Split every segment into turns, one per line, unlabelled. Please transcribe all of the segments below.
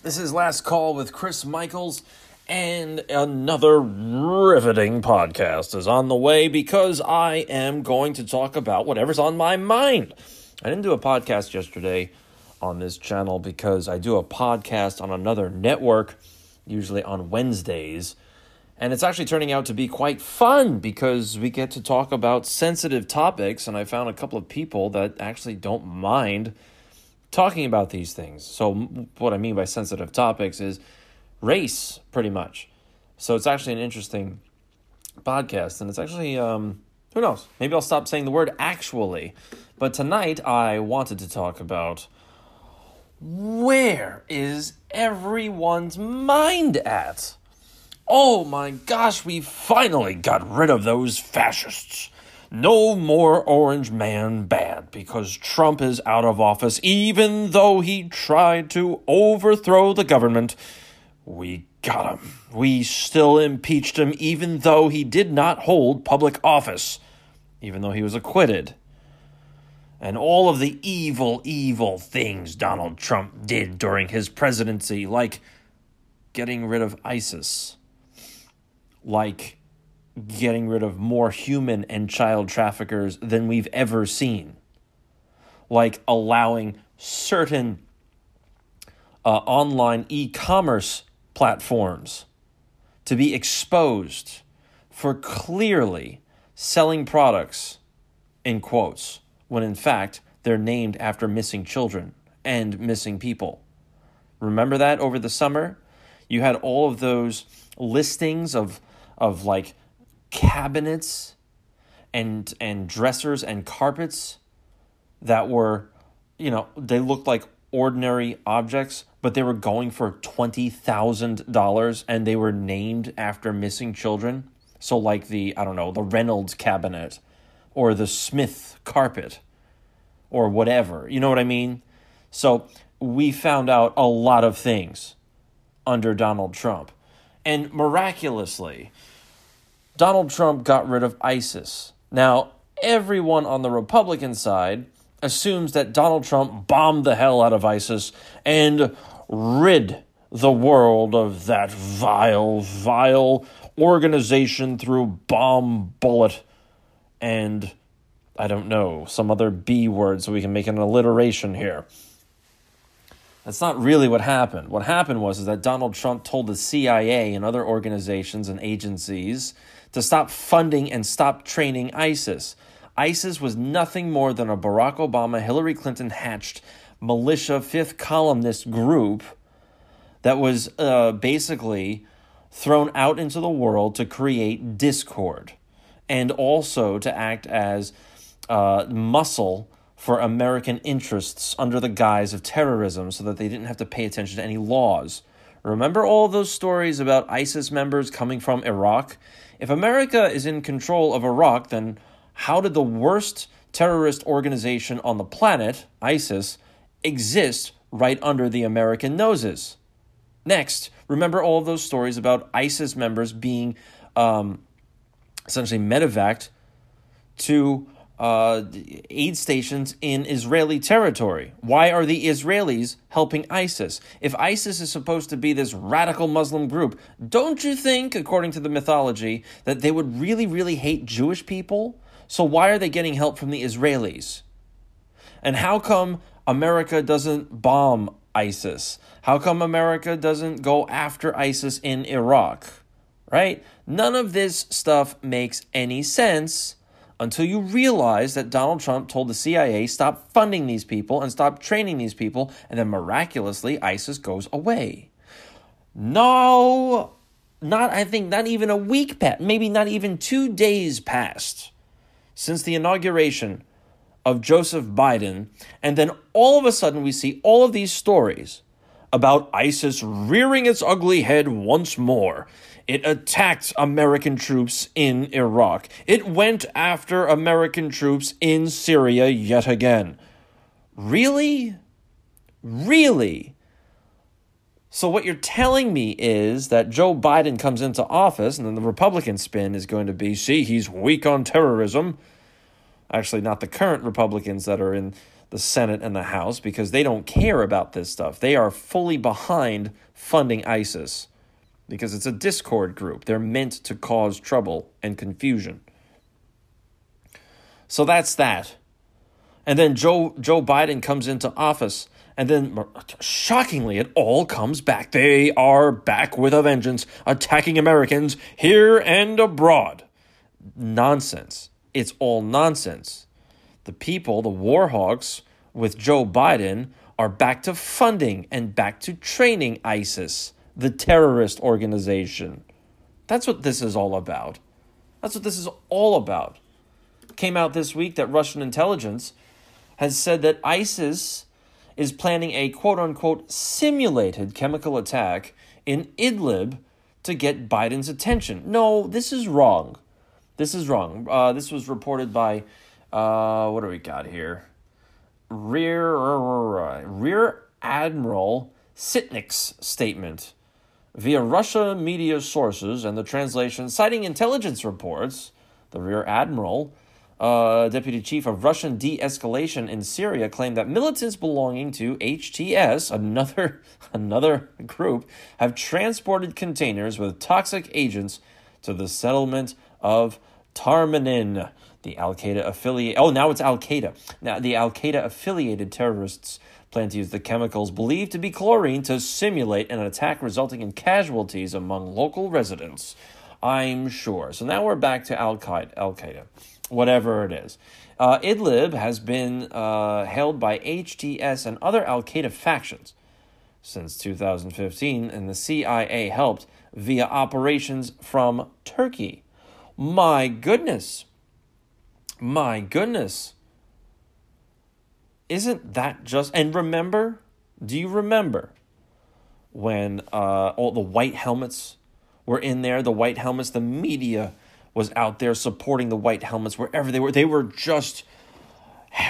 This is Last Call with Chris Michaels, and another riveting podcast is on the way because I am going to talk about whatever's on my mind. I didn't do a podcast yesterday on this channel because I do a podcast on another network, usually on Wednesdays. And it's actually turning out to be quite fun because we get to talk about sensitive topics, and I found a couple of people that actually don't mind talking about these things. So, what I mean by sensitive topics is race, pretty much. So, it's actually an interesting podcast, and it's actually, um, who knows? Maybe I'll stop saying the word actually. But tonight, I wanted to talk about where is everyone's mind at? Oh my gosh, we finally got rid of those fascists. No more Orange Man bad because Trump is out of office, even though he tried to overthrow the government. We got him. We still impeached him, even though he did not hold public office, even though he was acquitted. And all of the evil, evil things Donald Trump did during his presidency, like getting rid of ISIS, like getting rid of more human and child traffickers than we've ever seen, like allowing certain uh, online e commerce platforms to be exposed for clearly selling products in quotes when in fact they're named after missing children and missing people. Remember that over the summer? You had all of those listings of of like cabinets and and dressers and carpets that were you know they looked like ordinary objects but they were going for $20,000 and they were named after missing children. So like the I don't know the Reynolds cabinet or the Smith carpet or whatever. You know what I mean? So we found out a lot of things under Donald Trump. And miraculously Donald Trump got rid of ISIS. Now, everyone on the Republican side assumes that Donald Trump bombed the hell out of ISIS and rid the world of that vile, vile organization through bomb, bullet, and I don't know, some other B word so we can make an alliteration here. That's not really what happened. What happened was is that Donald Trump told the CIA and other organizations and agencies to stop funding and stop training ISIS. ISIS was nothing more than a Barack Obama, Hillary Clinton hatched militia fifth columnist group that was uh, basically thrown out into the world to create discord and also to act as uh, muscle for American interests under the guise of terrorism so that they didn't have to pay attention to any laws. Remember all those stories about ISIS members coming from Iraq? If America is in control of Iraq, then how did the worst terrorist organization on the planet, ISIS, exist right under the American noses? Next, remember all those stories about ISIS members being um, essentially medevaced to uh, aid stations in Israeli territory. Why are the Israelis helping ISIS? If ISIS is supposed to be this radical Muslim group, don't you think, according to the mythology, that they would really, really hate Jewish people? So why are they getting help from the Israelis? And how come America doesn't bomb ISIS? How come America doesn't go after ISIS in Iraq? Right? None of this stuff makes any sense until you realize that Donald Trump told the CIA stop funding these people and stop training these people, and then miraculously ISIS goes away. No, not I think not even a week passed, maybe not even two days passed since the inauguration of Joseph Biden, and then all of a sudden we see all of these stories about ISIS rearing its ugly head once more it attacked American troops in Iraq. It went after American troops in Syria yet again. Really? Really? So, what you're telling me is that Joe Biden comes into office, and then the Republican spin is going to be see, he's weak on terrorism. Actually, not the current Republicans that are in the Senate and the House because they don't care about this stuff. They are fully behind funding ISIS because it's a discord group. They're meant to cause trouble and confusion. So that's that. And then Joe Joe Biden comes into office and then shockingly it all comes back. They are back with a vengeance attacking Americans here and abroad. Nonsense. It's all nonsense. The people, the war hawks with Joe Biden are back to funding and back to training ISIS, the terrorist organization. That's what this is all about. That's what this is all about. Came out this week that Russian intelligence has said that ISIS is planning a quote unquote simulated chemical attack in Idlib to get Biden's attention. No, this is wrong. This is wrong. Uh, this was reported by, uh, what do we got here? Rear Rear Admiral Sytnik's statement via Russia media sources and the translation citing intelligence reports. The Rear Admiral, uh, deputy chief of Russian de-escalation in Syria, claimed that militants belonging to HTS, another another group, have transported containers with toxic agents to the settlement of Tamerlan the Al Qaeda affiliate. Oh, now it's Al Qaeda. Now the Al Qaeda affiliated terrorists plan to use the chemicals believed to be chlorine to simulate an attack resulting in casualties among local residents. I'm sure. So now we're back to Al Qaeda. Whatever it is. Uh, Idlib has been uh, held by HTS and other Al Qaeda factions since 2015, and the CIA helped via operations from Turkey. My goodness. My goodness. Isn't that just. And remember, do you remember when uh, all the white helmets were in there? The white helmets, the media was out there supporting the white helmets wherever they were. They were just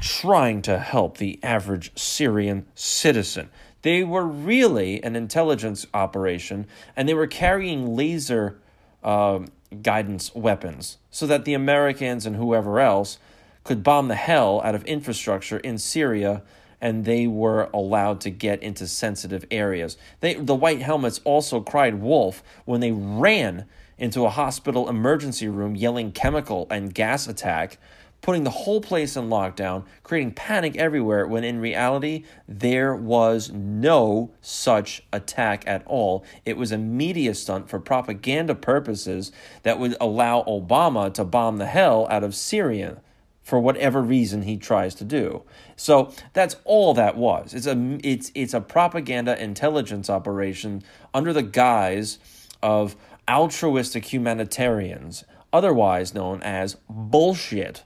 trying to help the average Syrian citizen. They were really an intelligence operation, and they were carrying laser uh, guidance weapons so that the Americans and whoever else could bomb the hell out of infrastructure in Syria and they were allowed to get into sensitive areas. They, the white helmets also cried wolf when they ran into a hospital emergency room yelling chemical and gas attack putting the whole place in lockdown, creating panic everywhere, when in reality, there was no such attack at all. It was a media stunt for propaganda purposes that would allow Obama to bomb the hell out of Syria for whatever reason he tries to do. So that's all that was. It's a it's it's a propaganda intelligence operation under the guise of altruistic humanitarians, otherwise known as bullshit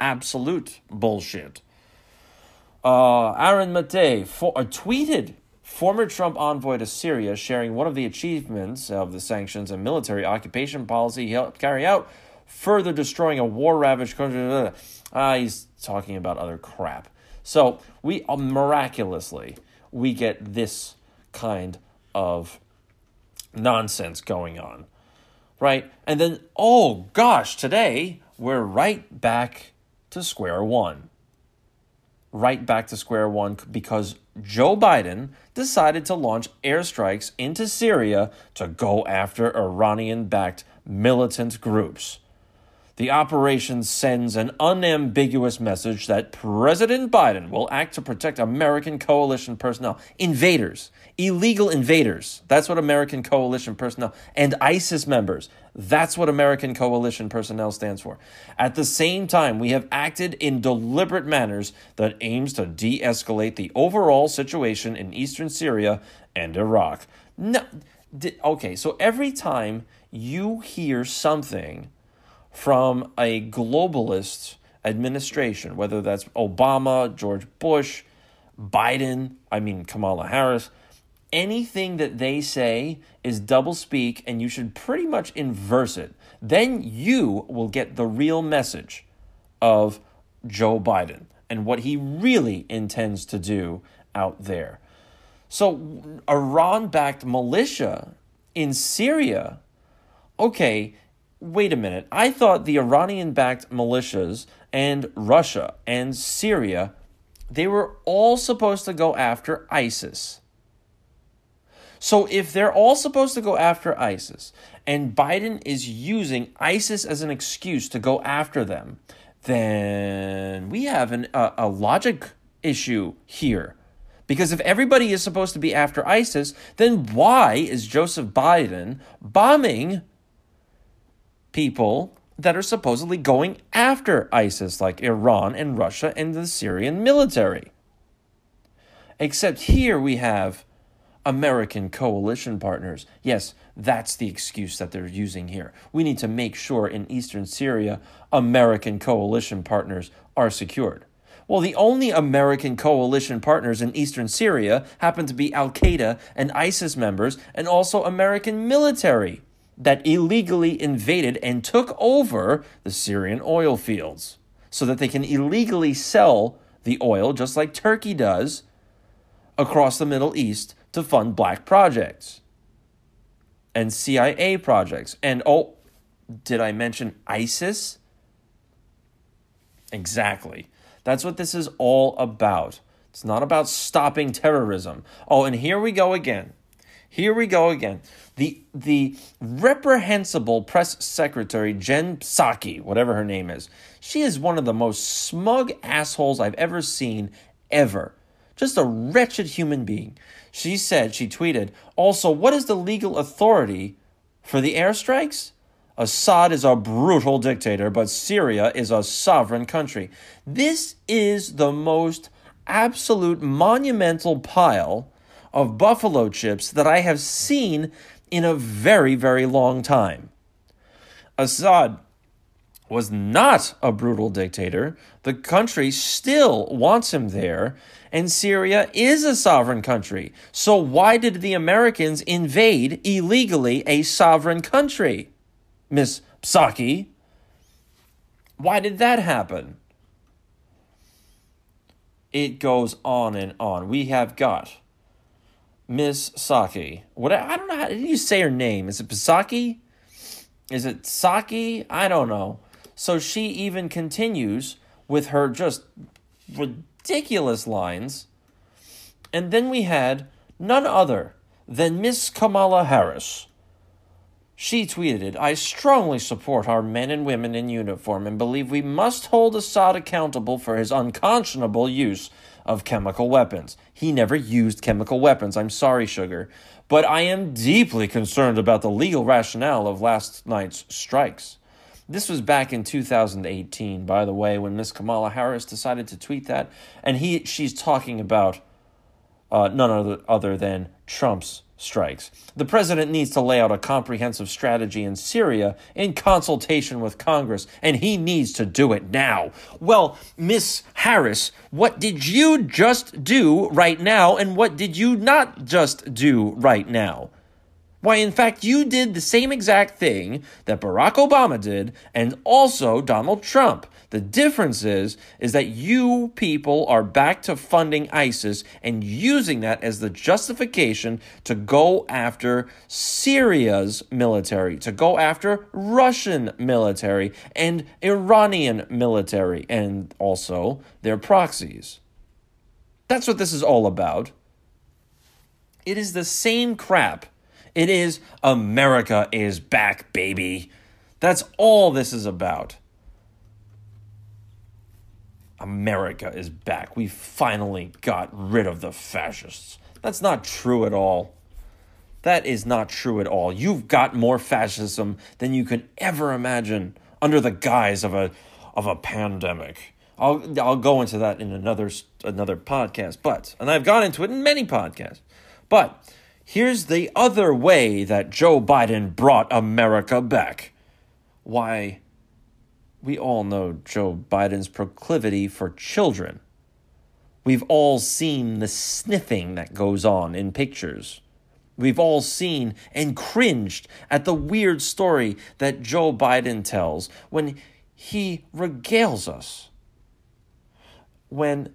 absolute bullshit. Uh, Aaron Maté for, uh, tweeted former Trump envoy to Syria sharing one of the achievements of the sanctions and military occupation policy he helped carry out, further destroying a war ravaged country. Ah, he's talking about other crap. So we uh, miraculously we get this kind of nonsense going on, right? And then oh gosh, today we're right back to square one. Right back to square one because Joe Biden decided to launch airstrikes into Syria to go after Iranian backed militant groups. The operation sends an unambiguous message that President Biden will act to protect American coalition personnel, invaders, illegal invaders. That's what American coalition personnel and ISIS members. That's what American coalition personnel stands for. At the same time, we have acted in deliberate manners that aims to de-escalate the overall situation in eastern Syria and Iraq. No, okay, so every time you hear something from a globalist administration, whether that's Obama, George Bush, Biden, I mean, Kamala Harris, anything that they say is double speak and you should pretty much inverse it. Then you will get the real message of Joe Biden and what he really intends to do out there. So, Iran backed militia in Syria, okay, wait a minute. I thought the Iranian backed militias and Russia and Syria they were all supposed to go after ISIS. So if they're all supposed to go after ISIS and Biden is using ISIS as an excuse to go after them, then we have an, a, a logic issue here. Because if everybody is supposed to be after ISIS, then why is Joseph Biden bombing people that are supposedly going after ISIS, like Iran and Russia and the Syrian military? Except here we have American coalition partners. Yes, that's the excuse that they're using here. We need to make sure in eastern Syria, American coalition partners are secured. Well, the only American coalition partners in eastern Syria happen to be Al Qaeda and ISIS members, and also American military that illegally invaded and took over the Syrian oil fields so that they can illegally sell the oil, just like Turkey does, across the Middle East to fund black projects and CIA projects. And oh, did I mention ISIS? Exactly. That's what this is all about. It's not about stopping terrorism. Oh, and here we go again. Here we go again. The the reprehensible press secretary Jen Psaki, whatever her name is, she is one of the most smug assholes I've ever seen ever. Just a wretched human being. She said, she tweeted, also, what is the legal authority for the airstrikes? Assad is a brutal dictator, but Syria is a sovereign country. This is the most absolute monumental pile of buffalo chips that I have seen in a very, very long time. Assad was not a brutal dictator. The country still wants him there, and Syria is a sovereign country. So, why did the Americans invade illegally a sovereign country? Miss Psaki. Why did that happen? It goes on and on. We have got Miss Saki. What I don't know how did you say her name? Is it Psaki? Is it Saki? I don't know. So she even continues with her just ridiculous lines. And then we had none other than Miss Kamala Harris she tweeted, I strongly support our men and women in uniform and believe we must hold Assad accountable for his unconscionable use of chemical weapons. He never used chemical weapons. I'm sorry, Sugar. But I am deeply concerned about the legal rationale of last night's strikes. This was back in 2018, by the way, when Miss Kamala Harris decided to tweet that. And he, she's talking about uh, none other, other than Trump's strikes. The president needs to lay out a comprehensive strategy in Syria in consultation with Congress, and he needs to do it now. Well, Miss Harris, what did you just do right now, and what did you not just do right now? Why, in fact, you did the same exact thing that Barack Obama did and also Donald Trump. The difference is, is that you people are back to funding ISIS and using that as the justification to go after Syria's military, to go after Russian military and Iranian military, and also their proxies. That's what this is all about. It is the same crap it is America is back, baby. That's all this is about. America is back. We finally got rid of the fascists. That's not true at all. That is not true at all. You've got more fascism than you could ever imagine under the guise of a of a pandemic. I'll I'll go into that in another another podcast, but and I've gone into it in many podcasts. But Here's the other way that Joe Biden brought America back. Why, we all know Joe Biden's proclivity for children. We've all seen the sniffing that goes on in pictures. We've all seen and cringed at the weird story that Joe Biden tells when he regales us. When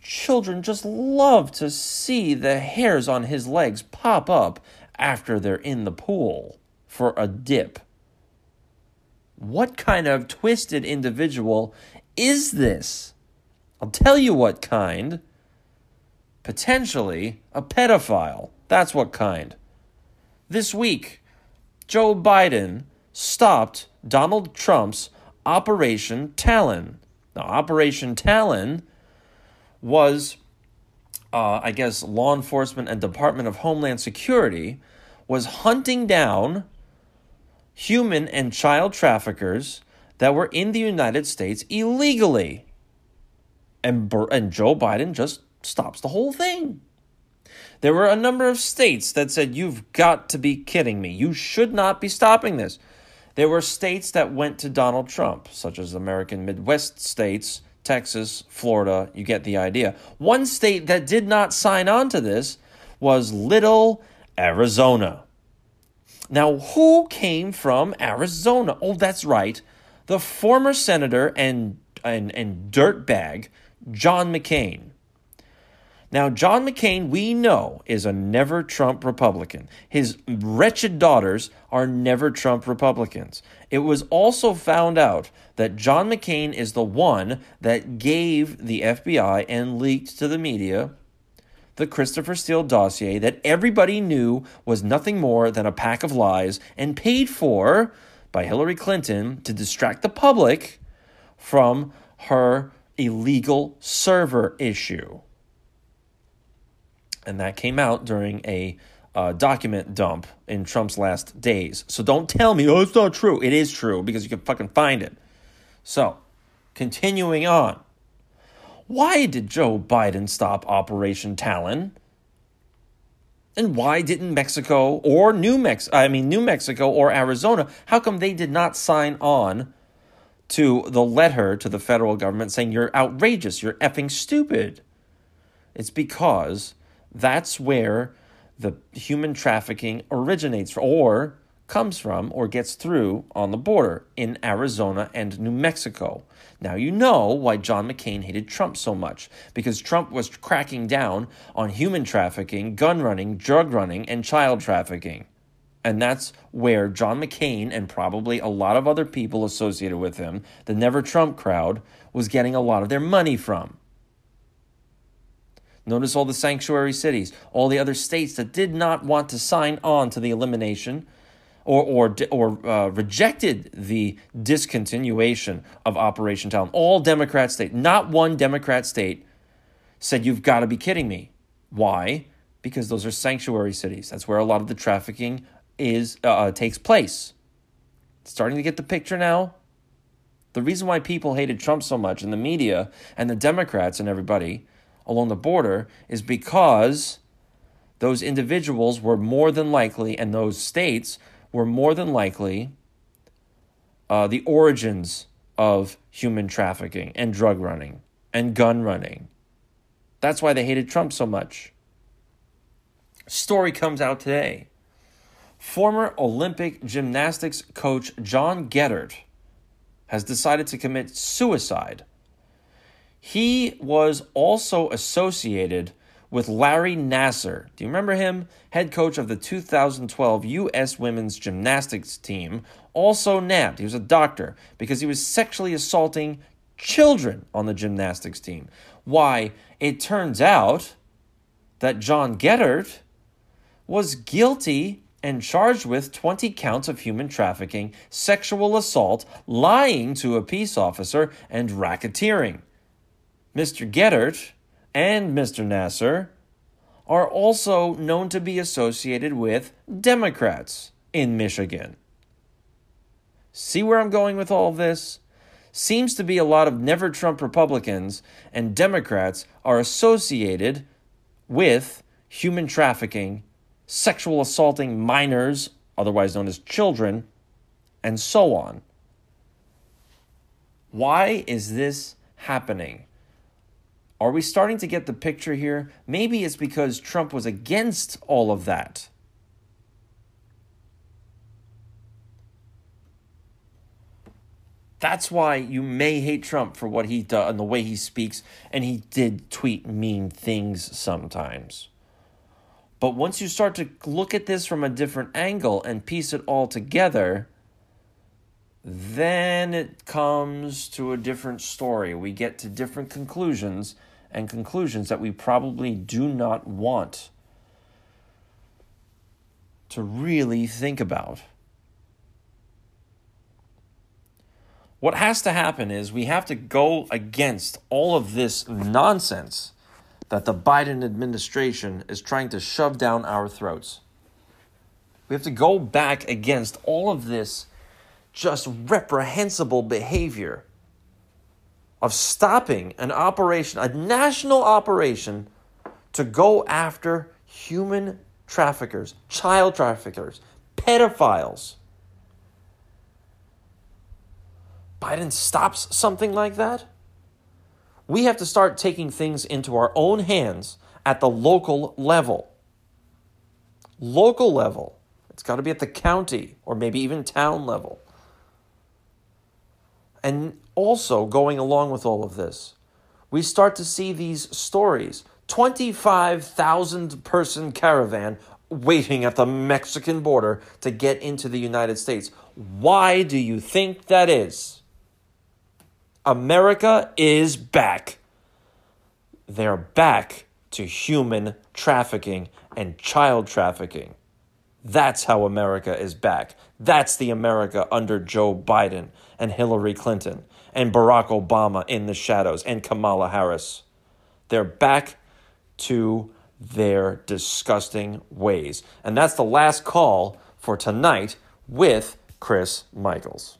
children just love to see the hairs on his legs pop up after they're in the pool for a dip. What kind of twisted individual is this? I'll tell you what kind. Potentially a pedophile. That's what kind. This week, Joe Biden stopped Donald Trump's Operation Talon. Now, Operation Talon was, uh, I guess, law enforcement and Department of Homeland Security was hunting down human and child traffickers that were in the United States illegally. And, and Joe Biden just stops the whole thing. There were a number of states that said, You've got to be kidding me. You should not be stopping this. There were states that went to Donald Trump, such as American Midwest states, Texas, Florida. You get the idea. One state that did not sign on to this was Little Arizona. Now, who came from Arizona? Oh, that's right. The former senator and, and, and dirtbag, John McCain. Now, John McCain, we know, is a never Trump Republican. His wretched daughters are never Trump Republicans. It was also found out that John McCain is the one that gave the FBI and leaked to the media the Christopher Steele dossier that everybody knew was nothing more than a pack of lies and paid for by Hillary Clinton to distract the public from her illegal server issue and that came out during a uh, document dump in Trump's last days. So don't tell me, oh, it's not true. It is true because you can fucking find it. So, continuing on. Why did Joe Biden stop Operation Talon? And why didn't Mexico or New Mex I mean New Mexico or Arizona, how come they did not sign on to the letter to the federal government saying you're outrageous, you're effing stupid? It's because that's where the human trafficking originates or comes from or gets through on the border in Arizona and New Mexico. Now you know why John McCain hated Trump so much because Trump was cracking down on human trafficking, gun running, drug running, and child trafficking. And that's where John McCain and probably a lot of other people associated with him, the Never Trump crowd, was getting a lot of their money from. Notice all the sanctuary cities, all the other states that did not want to sign on to the elimination or, or, or uh, rejected the discontinuation of Operation Talon. All Democrat states, not one Democrat state said, You've got to be kidding me. Why? Because those are sanctuary cities. That's where a lot of the trafficking is uh, uh takes place. Starting to get the picture now. The reason why people hated Trump so much in the media and the Democrats and everybody along the border is because those individuals were more than likely, and those states were more than likely uh, the origins of human trafficking and drug running and gun running. That's why they hated Trump so much. Story comes out today. Former Olympic gymnastics coach John Geddert has decided to commit suicide he was also associated with Larry Nassar. Do you remember him? Head coach of the 2012 U.S. women's gymnastics team, also nabbed. He was a doctor because he was sexually assaulting children on the gymnastics team. Why, it turns out that John Geddert was guilty and charged with 20 counts of human trafficking, sexual assault, lying to a peace officer, and racketeering. Mr. Geddert and Mr. Nassar are also known to be associated with Democrats in Michigan. See where I'm going with all this? Seems to be a lot of never Trump Republicans and Democrats are associated with human trafficking, sexual assaulting minors, otherwise known as children, and so on. Why is this happening? Are we starting to get the picture here? Maybe it's because Trump was against all of that. That's why you may hate Trump for what he does and the way he speaks, and he did tweet mean things sometimes. But once you start to look at this from a different angle and piece it all together, then it comes to a different story. We get to different conclusions and conclusions that we probably do not want to really think about. What has to happen is we have to go against all of this nonsense that the Biden administration is trying to shove down our throats. We have to go back against all of this just reprehensible behavior of stopping an operation, a national operation, to go after human traffickers, child traffickers, pedophiles. Biden stops something like that? We have to start taking things into our own hands at the local level. Local level. It's got to be at the county or maybe even town level. And also, going along with all of this, we start to see these stories 25,000 person caravan waiting at the Mexican border to get into the United States. Why do you think that is? America is back. They're back to human trafficking and child trafficking. That's how America is back. That's the America under Joe Biden and Hillary Clinton and Barack Obama in the shadows and Kamala Harris. They're back to their disgusting ways. And that's the last call for tonight with Chris Michaels.